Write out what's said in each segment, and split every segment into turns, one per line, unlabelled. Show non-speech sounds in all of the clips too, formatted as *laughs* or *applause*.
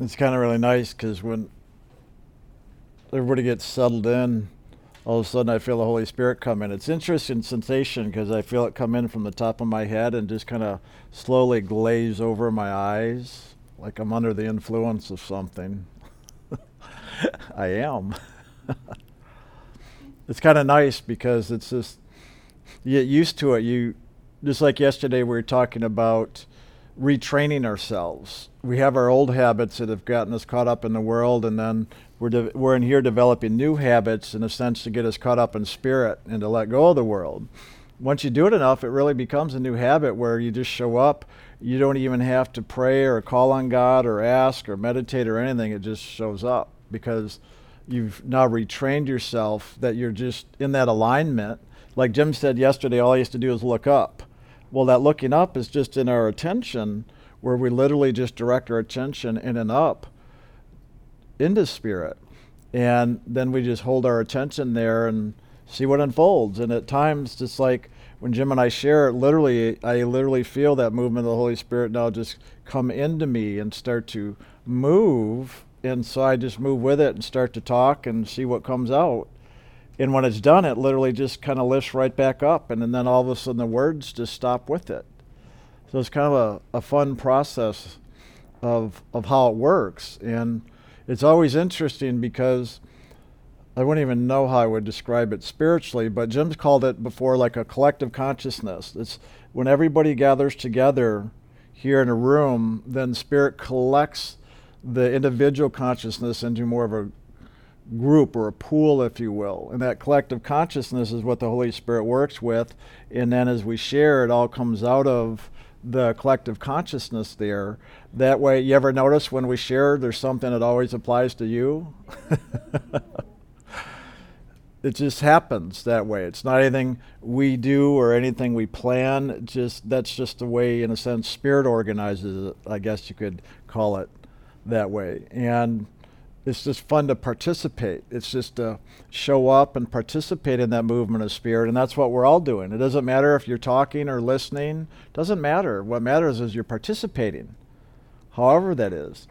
it's kind of really nice because when everybody gets settled in, all of a sudden I feel the Holy Spirit come in. It's interesting sensation because I feel it come in from the top of my head and just kind of slowly glaze over my eyes, like I'm under the influence of something. *laughs* I am. *laughs* it's kind of nice because it's just you get used to it. You just like yesterday we were talking about retraining ourselves. We have our old habits that have gotten us caught up in the world, and then we're, de- we're in here developing new habits in a sense to get us caught up in spirit and to let go of the world. Once you do it enough, it really becomes a new habit where you just show up. You don't even have to pray or call on God or ask or meditate or anything. It just shows up because you've now retrained yourself that you're just in that alignment. Like Jim said yesterday, all he has to do is look up well, that looking up is just in our attention, where we literally just direct our attention in and up into spirit. And then we just hold our attention there and see what unfolds. And at times, just like when Jim and I share it, literally, I literally feel that movement of the Holy Spirit now just come into me and start to move. And so I just move with it and start to talk and see what comes out and when it's done, it literally just kind of lifts right back up, and, and then all of a sudden the words just stop with it. So it's kind of a, a fun process of of how it works, and it's always interesting because I wouldn't even know how I would describe it spiritually, but Jim's called it before like a collective consciousness. It's when everybody gathers together here in a room, then spirit collects the individual consciousness into more of a group or a pool, if you will. And that collective consciousness is what the Holy Spirit works with. And then as we share, it all comes out of the collective consciousness there. That way, you ever notice when we share, there's something that always applies to you? *laughs* it just happens that way. It's not anything we do or anything we plan. just that's just the way, in a sense, spirit organizes it. I guess you could call it that way. And it's just fun to participate. It's just to show up and participate in that movement of spirit, and that's what we're all doing. It doesn't matter if you're talking or listening. It doesn't matter. What matters is you're participating, however that is,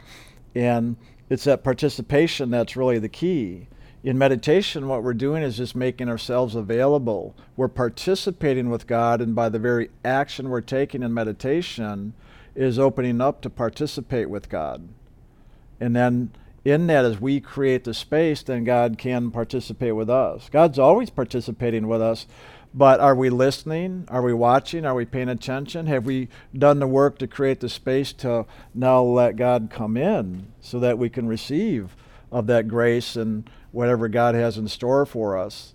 and it's that participation that's really the key. In meditation, what we're doing is just making ourselves available. We're participating with God, and by the very action we're taking in meditation, is opening up to participate with God. And then in that, as we create the space, then God can participate with us. God's always participating with us, but are we listening? Are we watching? Are we paying attention? Have we done the work to create the space to now let God come in so that we can receive of that grace and whatever God has in store for us?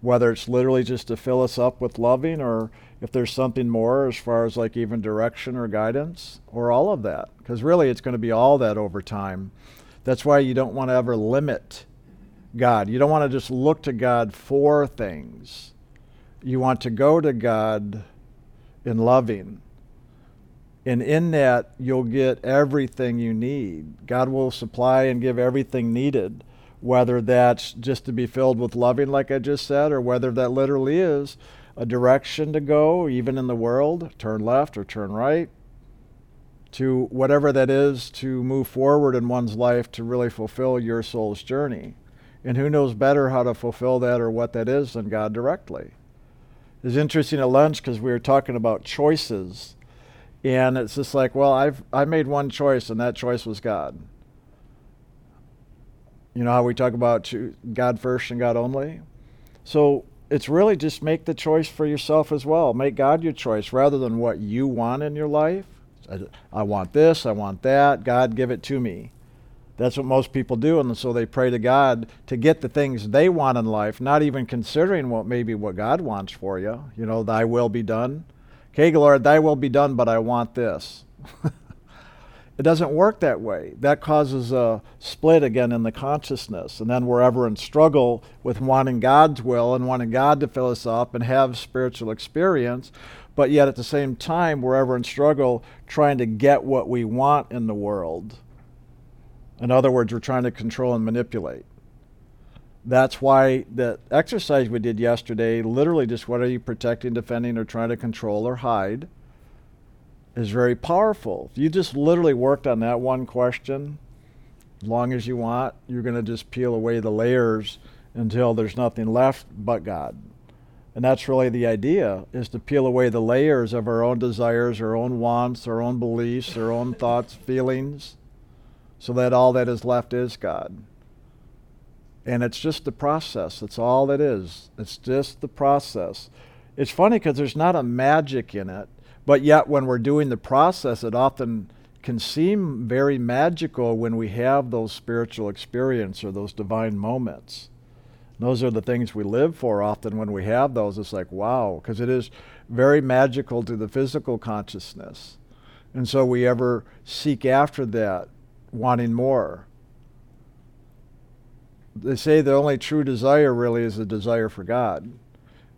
Whether it's literally just to fill us up with loving or if there's something more as far as like even direction or guidance or all of that. Because really it's going to be all that over time. That's why you don't want to ever limit God. You don't want to just look to God for things. You want to go to God in loving. And in that, you'll get everything you need. God will supply and give everything needed, whether that's just to be filled with loving, like I just said, or whether that literally is a direction to go, even in the world turn left or turn right, to whatever that is to move forward in one's life to really fulfill your soul's journey. And who knows better how to fulfill that or what that is than God directly? It's interesting at lunch because we were talking about choices. And it's just like, well, I've I made one choice, and that choice was God. You know how we talk about God first and God only? So it's really just make the choice for yourself as well. Make God your choice rather than what you want in your life I, I want this, I want that. God, give it to me. That's what most people do, and so they pray to God to get the things they want in life, not even considering what maybe what God wants for you. You know, Thy will be done. Okay, Lord, Thy will be done, but I want this. *laughs* it doesn't work that way. That causes a split again in the consciousness, and then we're ever in struggle with wanting God's will and wanting God to fill us up and have spiritual experience but yet at the same time, we're ever in struggle trying to get what we want in the world. In other words, we're trying to control and manipulate. That's why the exercise we did yesterday, literally just what are you protecting, defending, or trying to control or hide, is very powerful. If you just literally worked on that one question, as long as you want. You're going to just peel away the layers until there's nothing left but God. And that's really the idea is to peel away the layers of our own desires, our own wants, our own beliefs, our own thoughts, *laughs* feelings, so that all that is left is God. And it's just the process. That's all it is. It's just the process. It's funny because there's not a magic in it, but yet when we're doing the process, it often can seem very magical when we have those spiritual experience or those divine moments. Those are the things we live for often when we have those. It's like, wow, because it is very magical to the physical consciousness. And so we ever seek after that, wanting more. They say the only true desire really is the desire for God.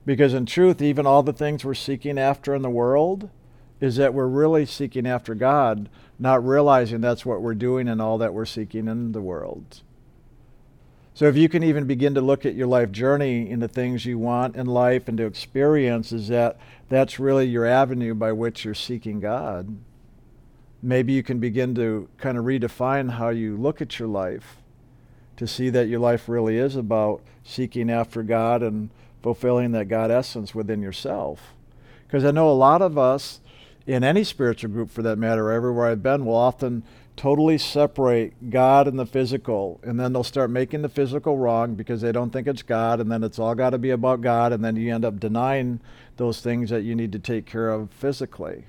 Because in truth, even all the things we're seeking after in the world is that we're really seeking after God, not realizing that's what we're doing and all that we're seeking in the world. So if you can even begin to look at your life journey in the things you want in life and to experience, is that that's really your avenue by which you're seeking God. Maybe you can begin to kind of redefine how you look at your life to see that your life really is about seeking after God and fulfilling that God essence within yourself. Because I know a lot of us, in any spiritual group for that matter, everywhere I've been, will often totally separate God and the physical, and then they'll start making the physical wrong because they don't think it's God, and then it's all got to be about God, and then you end up denying those things that you need to take care of physically.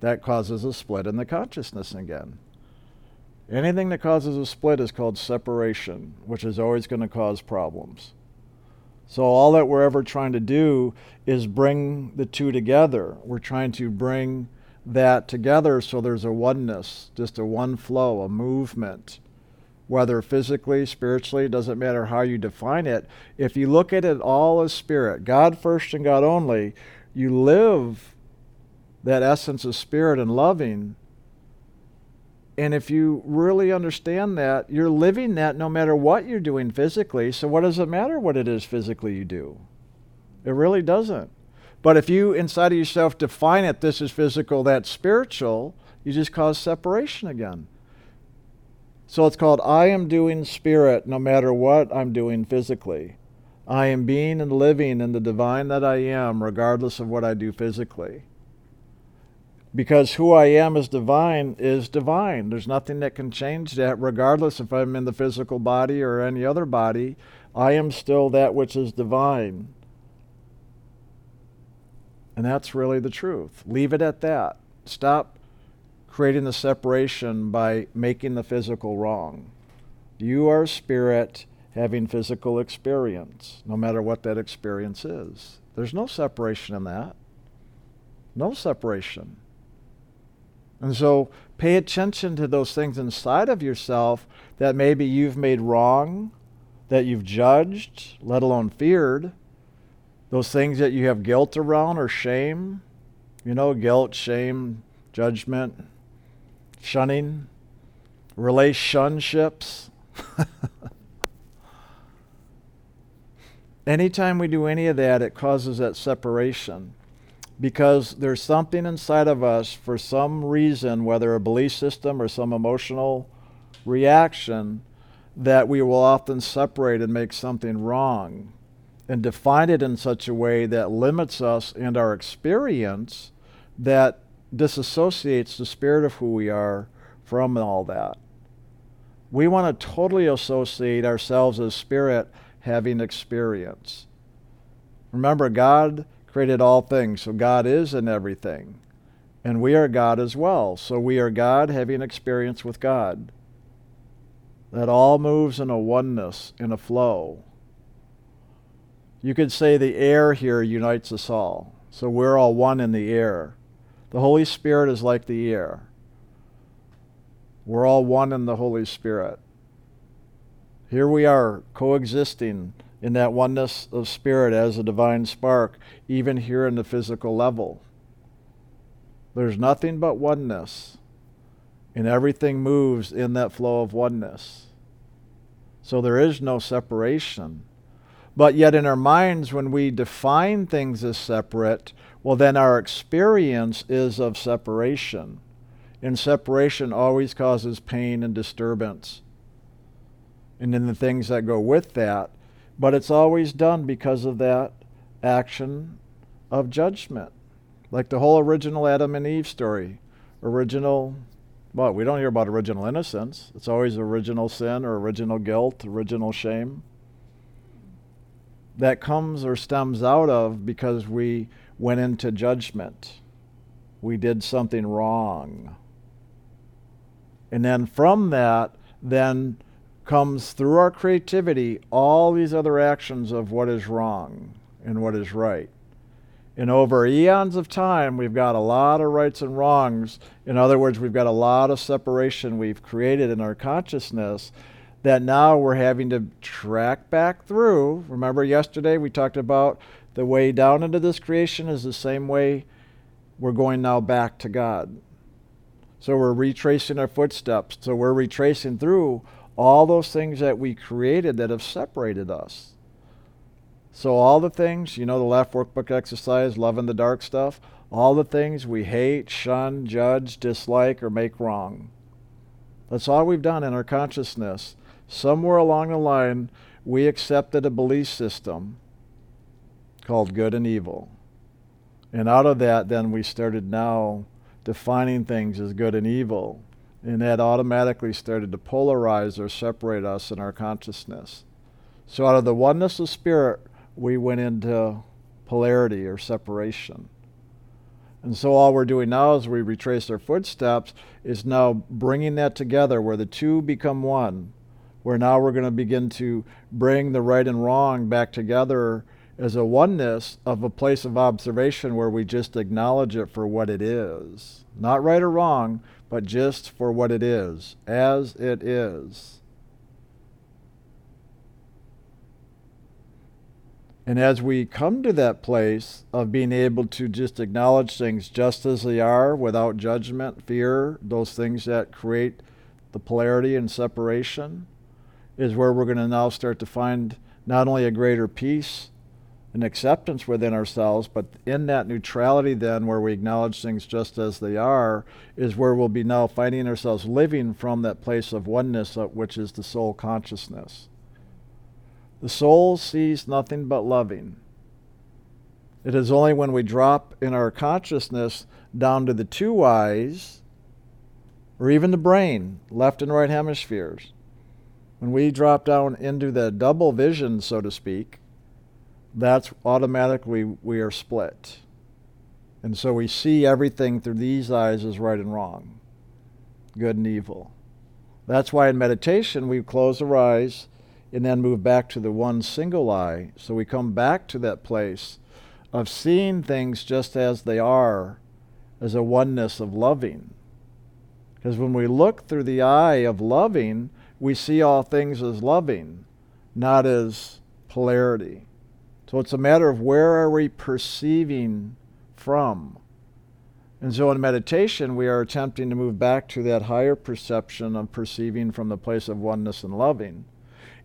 That causes a split in the consciousness again. Anything that causes a split is called separation, which is always going to cause problems. So, all that we're ever trying to do is bring the two together. We're trying to bring that together so there's a oneness, just a one flow, a movement. Whether physically, spiritually, it doesn't matter how you define it. If you look at it all as spirit, God first and God only, you live that essence of spirit and loving. And if you really understand that, you're living that no matter what you're doing physically. So, what does it matter what it is physically you do? It really doesn't. But if you inside of yourself define it, this is physical, that's spiritual, you just cause separation again. So it's called I am doing spirit no matter what I'm doing physically. I am being and living in the divine that I am, regardless of what I do physically. Because who I am as divine is divine. There's nothing that can change that, regardless if I'm in the physical body or any other body. I am still that which is divine. And that's really the truth. Leave it at that. Stop creating the separation by making the physical wrong. You are spirit having physical experience, no matter what that experience is. There's no separation in that. No separation. And so pay attention to those things inside of yourself that maybe you've made wrong, that you've judged, let alone feared, those things that you have guilt around or shame, you know, guilt, shame, judgment, shunning, relationships. *laughs* Anytime we do any of that, it causes that separation because there's something inside of us for some reason, whether a belief system or some emotional reaction, that we will often separate and make something wrong and define it in such a way that limits us and our experience that disassociates the spirit of who we are from all that. We want to totally associate ourselves as spirit having experience. Remember, God created all things, so God is in everything. And we are God as well. So we are God having experience with God. That all moves in a oneness, in a flow. You could say the air here unites us all. So we're all one in the air. The Holy Spirit is like the air. We're all one in the Holy Spirit. Here we are coexisting in that oneness of spirit as a divine spark, even here in the physical level. There's nothing but oneness, and everything moves in that flow of oneness. So there is no separation. But yet, in our minds, when we define things as separate, well, then our experience is of separation. And separation always causes pain and disturbance. and then the things that go with that. But it's always done because of that action of judgment. Like the whole original Adam and Eve story. Original, well, we don't hear about original innocence. It's always original sin or original guilt, original shame. That comes or stems out of because we went into judgment. We did something wrong. And then from that, then comes through our creativity all these other actions of what is wrong and what is right. And over eons of time, we've got a lot of rights and wrongs. In other words, we've got a lot of separation we've created in our consciousness that now we're having to track back through. Remember, yesterday we talked about the way down into this creation is the same way we're going now back to God. So we're retracing our footsteps. So we're retracing through all those things that we created that have separated us. So, all the things, you know, the left workbook exercise, love in the dark stuff, all the things we hate, shun, judge, dislike, or make wrong. That's all we've done in our consciousness. Somewhere along the line, we accepted a belief system called good and evil. And out of that, then we started now defining things as good and evil. And that automatically started to polarize or separate us in our consciousness. So, out of the oneness of spirit, we went into polarity or separation. And so all we're doing now as we retrace our footsteps is now bringing that together where the two become one, where now we're going to begin to bring the right and wrong back together as a oneness of a place of observation where we just acknowledge it for what it is. Not right or wrong, but just for what it is, as it is. And as we come to that place of being able to just acknowledge things just as they are without judgment, fear, those things that create the polarity and separation, is where we're going to now start to find not only a greater peace and acceptance within ourselves, but in that neutrality, then, where we acknowledge things just as they are, is where we'll be now finding ourselves living from that place of oneness, uh, which is the soul consciousness. The soul sees nothing but loving. It is only when we drop in our consciousness down to the two eyes, or even the brain, left and right hemispheres, when we drop down into the double vision, so to speak, that's automatically we are split. And so we see everything through these eyes as right and wrong, good and evil. That's why in meditation we close our eyes and then move back to the one single eye. So we come back to that place of seeing things just as they are, as a oneness of loving. Because when we look through the eye of loving, we see all things as loving, not as polarity. So it's a matter of where are we perceiving from. And so in meditation, we are attempting to move back to that higher perception of perceiving from the place of oneness and loving.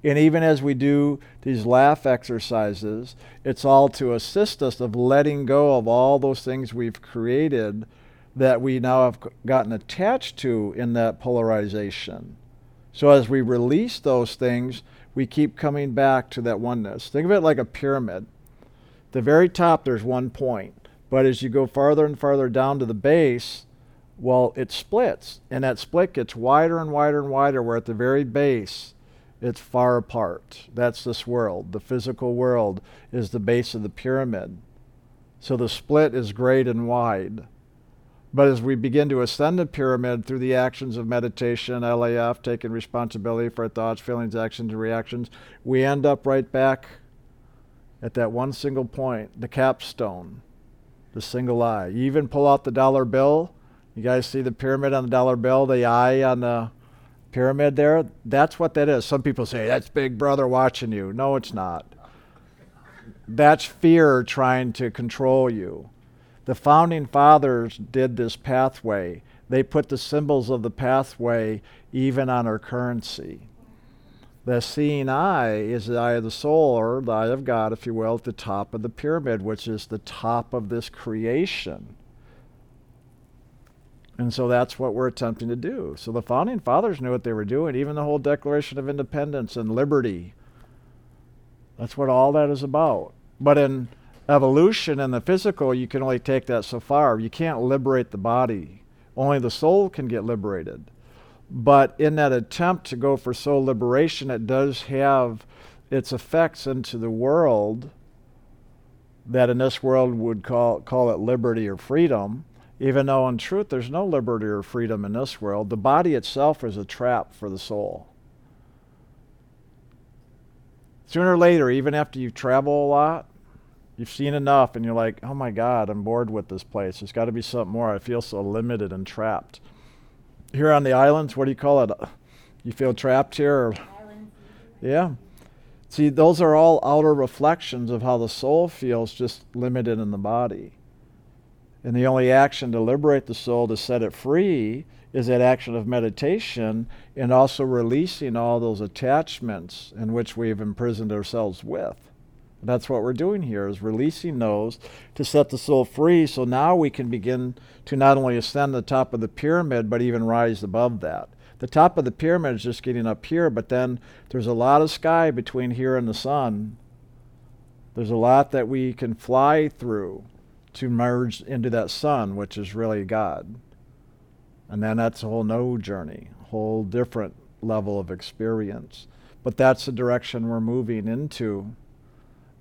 And even as we do these LAF exercises, it's all to assist us of letting go of all those things we've created that we now have gotten attached to in that polarization. So as we release those things, we keep coming back to that oneness. Think of it like a pyramid. The very top, there's one point. But as you go farther and farther down to the base, well, it splits. And that split gets wider and wider and wider, where at the very base, it's far apart. That's this world. The physical world is the base of the pyramid. So the split is great and wide. But as we begin to ascend the pyramid through the actions of meditation, LAF, taking responsibility for our thoughts, feelings, actions, and reactions, we end up right back at that one single point, the capstone, the single eye. You even pull out the dollar bill. You guys see the pyramid on the dollar bill, the eye on the pyramid there, that's what that is. Some people say, that's Big Brother watching you. No, it's not. That's fear trying to control you. The founding fathers did this pathway. They put the symbols of the pathway even on our currency. The seeing eye is the eye of the soul, or the eye of God, if you will, at the top of the pyramid, which is the top of this creation. And so that's what we're attempting to do. So the founding fathers knew what they were doing, even the whole Declaration of Independence and liberty. That's what all that is about. But in evolution and the physical, you can only take that so far. You can't liberate the body, only the soul can get liberated. But in that attempt to go for soul liberation, it does have its effects into the world that in this world would call, call it liberty or freedom, even though in truth there's no liberty or freedom in this world. The body itself is a trap for the soul. Sooner or later, even after you travel a lot, you've seen enough and you're like, oh my God, I'm bored with this place. There's got to be something more. I feel so limited and trapped. Here on the islands, what do you call it? You feel trapped here? Yeah. See, those are all outer reflections of how the soul feels just limited in the body. And the only action to liberate the soul, to set it free, is that action of meditation and also releasing all those attachments in which we've imprisoned ourselves with. That's what we're doing here is releasing those to set the soul free so now we can begin to not only ascend the top of the pyramid but even rise above that the top of the pyramid is just getting up here, but then there's a lot of sky between here and the sun. There's a lot that we can fly through to merge into that sun, which is really God. And then that's a whole new journey, a whole different level of experience. But that's the direction we're moving into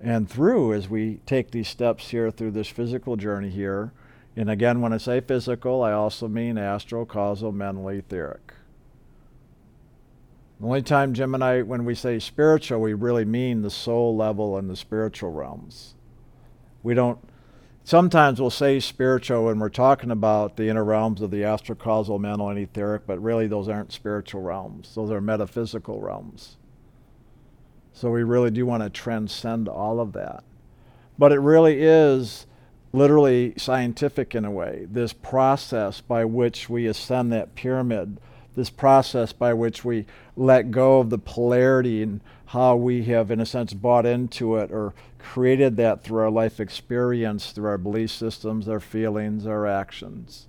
and through as we take these steps here through this physical journey here. And again, when I say physical, I also mean astral, causal, mental, etheric. The only time Jim and I, when we say spiritual, we really mean the soul level and the spiritual realms. We don't, sometimes we'll say spiritual when we're talking about the inner realms of the astral, causal, mental, and etheric, but really those aren't spiritual realms. Those are metaphysical realms. So we really do want to transcend all of that. But it really is literally scientific in a way, this process by which we ascend that pyramid this process by which we let go of the polarity and how we have, in a sense, bought into it or created that through our life experience, through our belief systems, our feelings, our actions.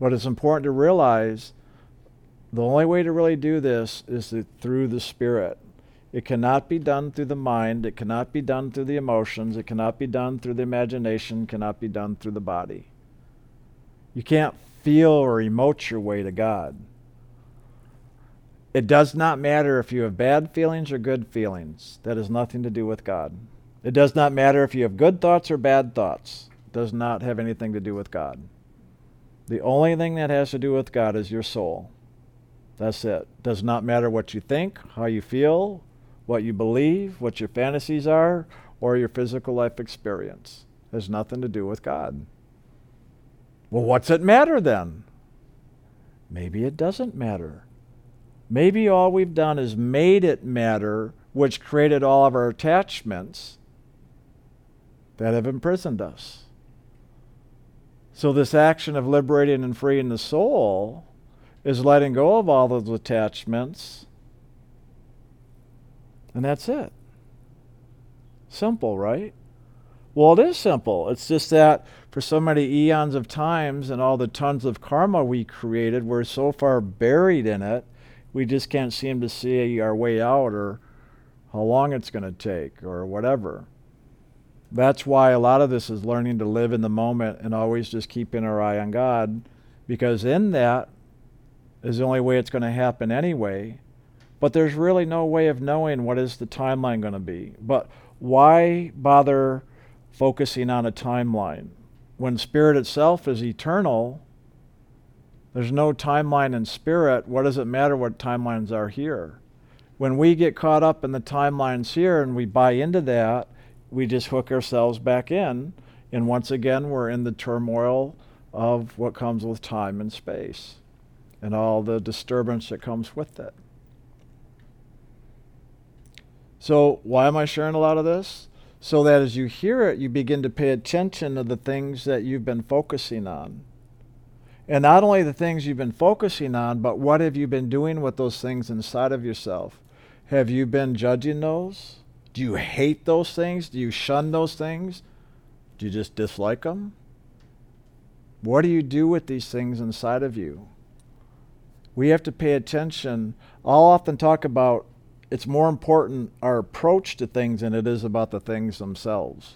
But it's important to realize the only way to really do this is through the Spirit. It cannot be done through the mind, it cannot be done through the emotions, it cannot be done through the imagination, cannot be done through the body. You can't feel or emote your way to God. It does not matter if you have bad feelings or good feelings. That has nothing to do with God. It does not matter if you have good thoughts or bad thoughts. It does not have anything to do with God. The only thing that has to do with God is your soul. That's it. Does not matter what you think, how you feel, what you believe, what your fantasies are, or your physical life experience. It has nothing to do with God. Well, what's it matter then? Maybe it doesn't matter. Maybe all we've done is made it matter, which created all of our attachments that have imprisoned us. So, this action of liberating and freeing the soul is letting go of all those attachments, and that's it. Simple, right? Well, it is simple. It's just that for so many eons of times and all the tons of karma we created, we're so far buried in it, we just can't seem to see our way out or how long it's going to take or whatever. That's why a lot of this is learning to live in the moment and always just keeping our eye on God, because in that is the only way it's going to happen anyway. But there's really no way of knowing what is the timeline going to be. But why bother focusing on a timeline. When spirit itself is eternal, there's no timeline in spirit. What does it matter what timelines are here? When we get caught up in the timelines here and we buy into that, we just hook ourselves back in. And once again, we're in the turmoil of what comes with time and space and all the disturbance that comes with it. So, why am I sharing a lot of this? so that as you hear it, you begin to pay attention to the things that you've been focusing on. And not only the things you've been focusing on, but what have you been doing with those things inside of yourself? Have you been judging those? Do you hate those things? Do you shun those things? Do you just dislike them? What do you do with these things inside of you? We have to pay attention. I'll often talk about it's more important our approach to things than it is about the things themselves.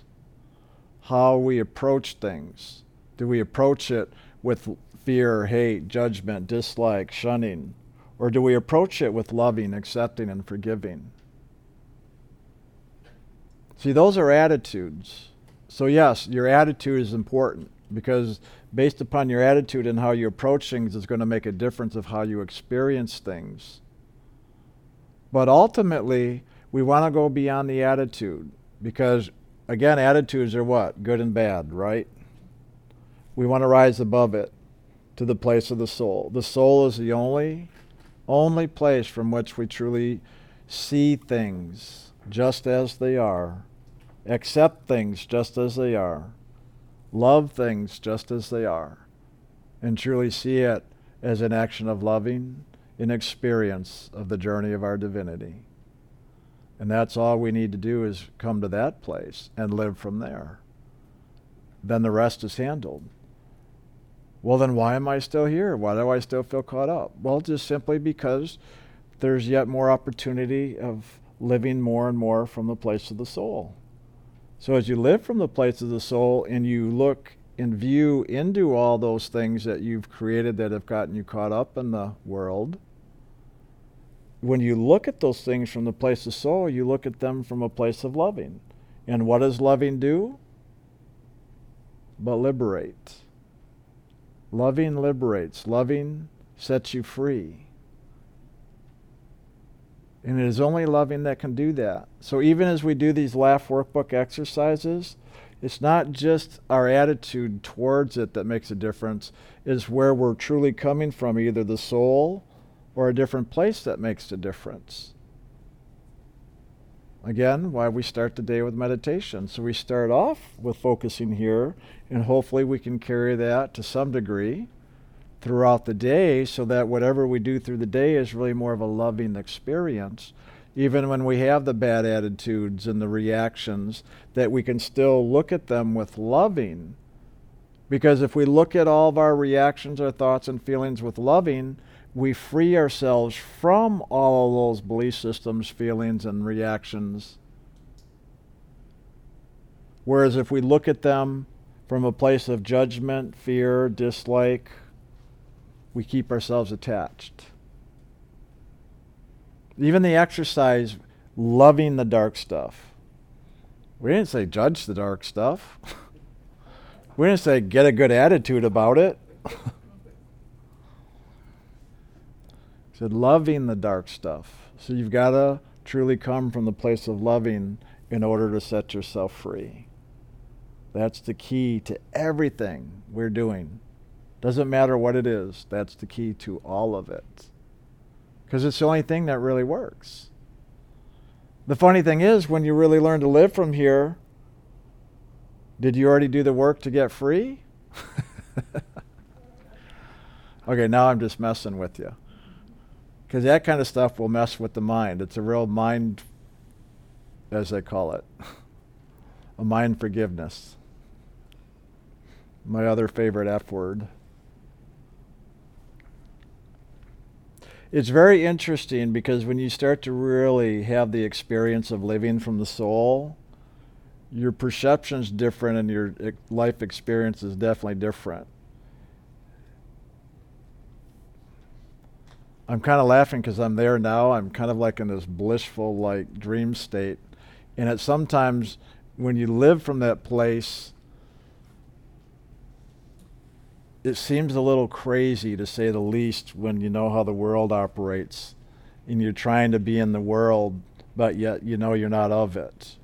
How we approach things. Do we approach it with fear, hate, judgment, dislike, shunning? Or do we approach it with loving, accepting, and forgiving? See, those are attitudes. So, yes, your attitude is important because based upon your attitude and how you approach things is going to make a difference of how you experience things. But ultimately, we want to go beyond the attitude because, again, attitudes are what? Good and bad, right? We want to rise above it to the place of the soul. The soul is the only, only place from which we truly see things just as they are, accept things just as they are, love things just as they are, and truly see it as an action of loving, an experience of the journey of our divinity. And that's all we need to do is come to that place and live from there. Then the rest is handled. Well, then why am I still here? Why do I still feel caught up? Well, just simply because there's yet more opportunity of living more and more from the place of the soul. So as you live from the place of the soul and you look and view into all those things that you've created that have gotten you caught up in the world, when you look at those things from the place of soul, you look at them from a place of loving. And what does loving do? But liberate. Loving liberates. Loving sets you free. And it is only loving that can do that. So even as we do these LAF workbook exercises, it's not just our attitude towards it that makes a difference, it's where we're truly coming from, either the soul or a different place that makes the difference. Again, why we start the day with meditation. So we start off with focusing here, and hopefully we can carry that to some degree throughout the day so that whatever we do through the day is really more of a loving experience even when we have the bad attitudes and the reactions that we can still look at them with loving because if we look at all of our reactions our thoughts and feelings with loving we free ourselves from all of those belief systems feelings and reactions whereas if we look at them from a place of judgment fear dislike we keep ourselves attached. Even the exercise, loving the dark stuff. We didn't say judge the dark stuff. *laughs* we didn't say get a good attitude about it. *laughs* said loving the dark stuff. So you've got to truly come from the place of loving in order to set yourself free. That's the key to everything we're doing. Doesn't matter what it is, that's the key to all of it. Because it's the only thing that really works. The funny thing is, when you really learn to live from here, did you already do the work to get free? *laughs* okay, now I'm just messing with you. Because that kind of stuff will mess with the mind. It's a real mind, as they call it, *laughs* a mind forgiveness. My other favorite F word. it's very interesting because when you start to really have the experience of living from the soul, your perception's different and your eh, life experience is definitely different. I'm kind of laughing because I'm there now. I'm kind of like in this blissful, like dream state. And it's sometimes when you live from that place, it seems a little crazy to say the least when you know how the world operates and you're trying to be in the world, but yet you know you're not of it.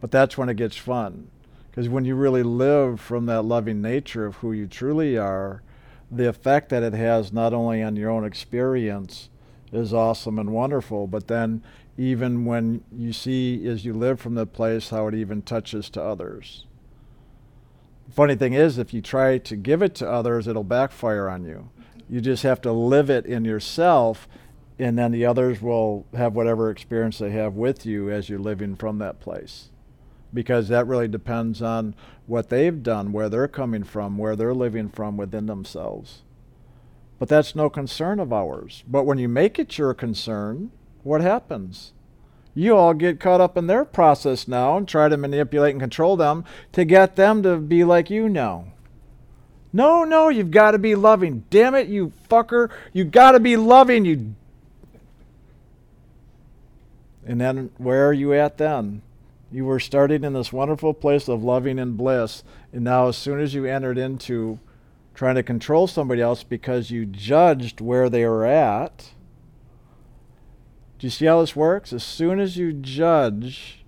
But that's when it gets fun. Because when you really live from that loving nature of who you truly are, the effect that it has not only on your own experience is awesome and wonderful, but then even when you see as you live from the place how it even touches to others funny thing is, if you try to give it to others, it'll backfire on you. You just have to live it in yourself, and then the others will have whatever experience they have with you as you're living from that place. Because that really depends on what they've done, where they're coming from, where they're living from within themselves. But that's no concern of ours. But when you make it your concern, what happens? You all get caught up in their process now and try to manipulate and control them to get them to be like you now. No, no, you've got to be loving. Damn it, you fucker. You've got to be loving, you. And then where are you at then? You were starting in this wonderful place of loving and bliss, and now as soon as you entered into trying to control somebody else because you judged where they were at, do you see how this works? As soon as you judge,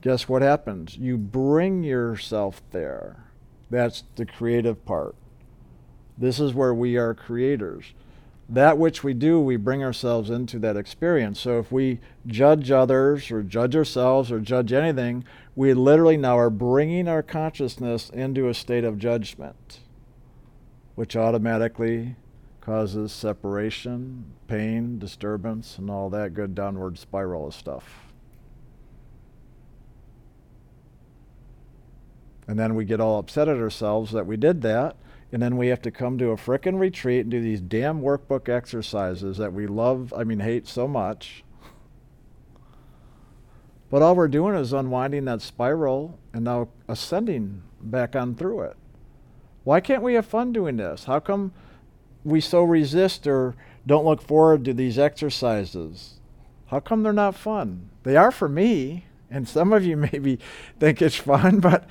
guess what happens? You bring yourself there. That's the creative part. This is where we are creators that which we do, we bring ourselves into that experience. So if we judge others or judge ourselves or judge anything, we literally now are bringing our consciousness into a state of judgment, which automatically causes separation, pain, disturbance, and all that good downward spiral of stuff. And then we get all upset at ourselves that we did that and then we have to come to a frickin' retreat and do these damn workbook exercises that we love, I mean, hate so much. But all we're doing is unwinding that spiral and now ascending back on through it. Why can't we have fun doing this? How come we so resist or don't look forward to these exercises? How come they're not fun? They are for me, and some of you *laughs* maybe think it's fun, but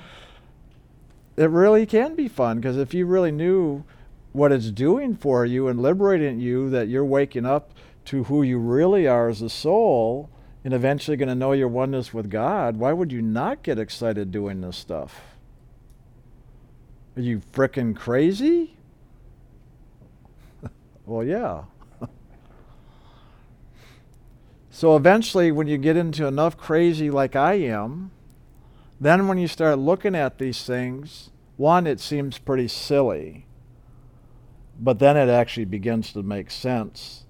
it really can be fun because if you really knew what it's doing for you and liberating you, that you're waking up to who you really are as a soul and eventually going to know your oneness with God, why would you not get excited doing this stuff? Are you fricking crazy? *laughs* well, yeah. *laughs* so eventually, when you get into enough crazy like I am, then, when you start looking at these things, one, it seems pretty silly, but then it actually begins to make sense.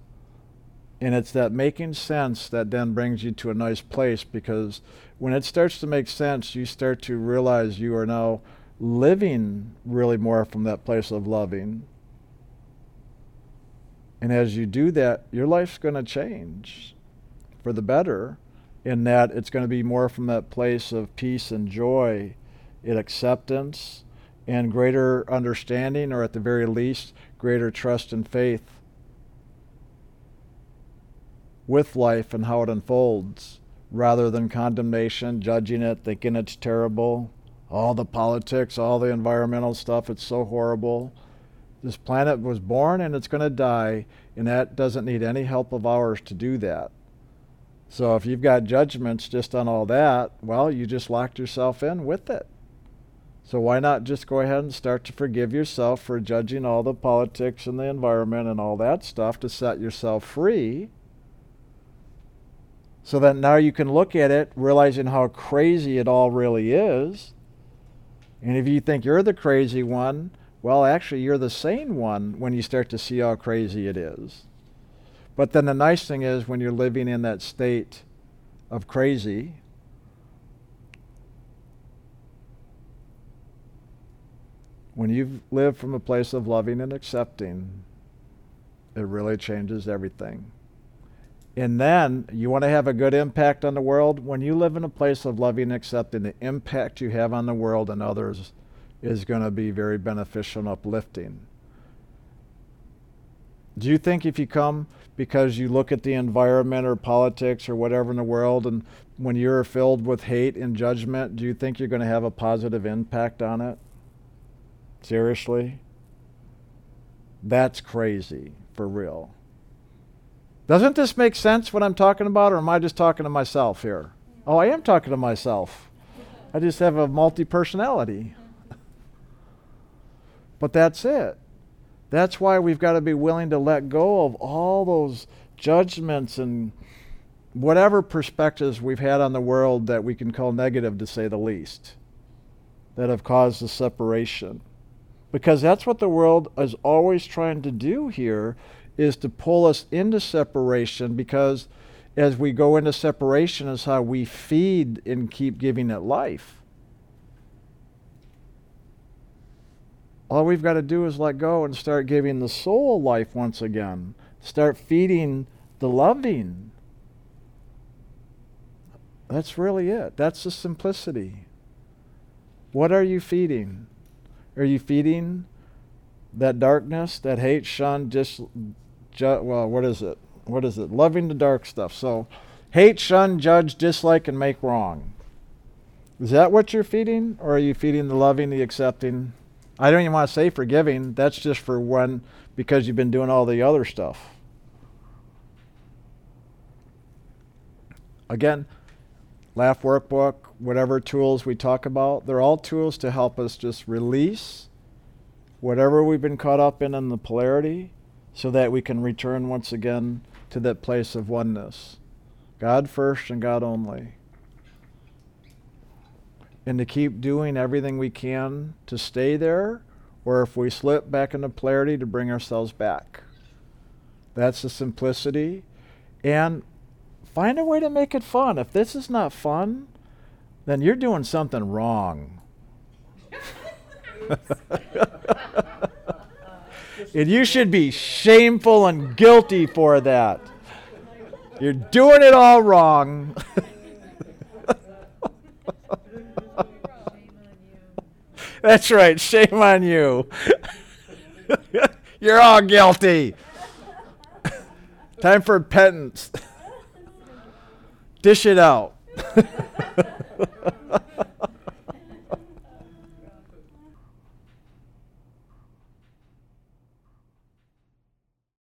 And it's that making sense that then brings you to a nice place because when it starts to make sense, you start to realize you are now living really more from that place of loving. And as you do that, your life's going to change for the better in that it's going to be more from that place of peace and joy and acceptance and greater understanding, or at the very least, greater trust and faith with life and how it unfolds, rather than condemnation, judging it, thinking it's terrible. All the politics, all the environmental stuff, it's so horrible. This planet was born and it's going to die, and that doesn't need any help of ours to do that. So if you've got judgments just on all that, well, you just locked yourself in with it. So why not just go ahead and start to forgive yourself for judging all the politics and the environment and all that stuff to set yourself free? So that now you can look at it, realizing how crazy it all really is. And if you think you're the crazy one, well, actually, you're the sane one when you start to see how crazy it is. But then the nice thing is when you're living in that state of crazy, when you live from a place of loving and accepting, it really changes everything. And then you want to have a good impact on the world. When you live in a place of loving and accepting, the impact you have on the world and others is going to be very beneficial and uplifting. Do you think if you come because you look at the environment or politics or whatever in the world, and when you're filled with hate and judgment, do you think you're going to have a positive impact on it? Seriously? That's crazy, for real. Doesn't this make sense what I'm talking about, or am I just talking to myself here? Oh, I am talking to myself. I just have a multi personality. *laughs* but that's it. That's why we've got to be willing to let go of all those judgments and whatever perspectives we've had on the world that we can call negative, to say the least, that have caused the separation. Because that's what the world is always trying to do here is to pull us into separation because as we go into separation is how we feed and keep giving it life. All we've got to do is let go and start giving the soul life once again. Start feeding the loving. That's really it. That's the simplicity. What are you feeding? Are you feeding that darkness, that hate, shun, just, ju- well, what is it? What is it? Loving the dark stuff. So, hate, shun, judge, dislike, and make wrong. Is that what you're feeding? Or are you feeding the loving, the accepting? I don't even want to say forgiving. That's just for when, because you've been doing all the other stuff. Again, LAF Workbook, whatever tools we talk about, they're all tools to help us just release whatever we've been caught up in in the polarity so that we can return once again to that place of oneness. God first and God only. And to keep doing everything we can to stay there, or if we slip back into polarity, to bring ourselves back. That's the simplicity. And find a way to make it fun. If this is not fun, then you're doing something wrong. *laughs* and you should be shameful and guilty for that. You're doing it all wrong. *laughs* That's right. Shame on you. *laughs* You're all guilty. Time for penance. Dish it out. *laughs*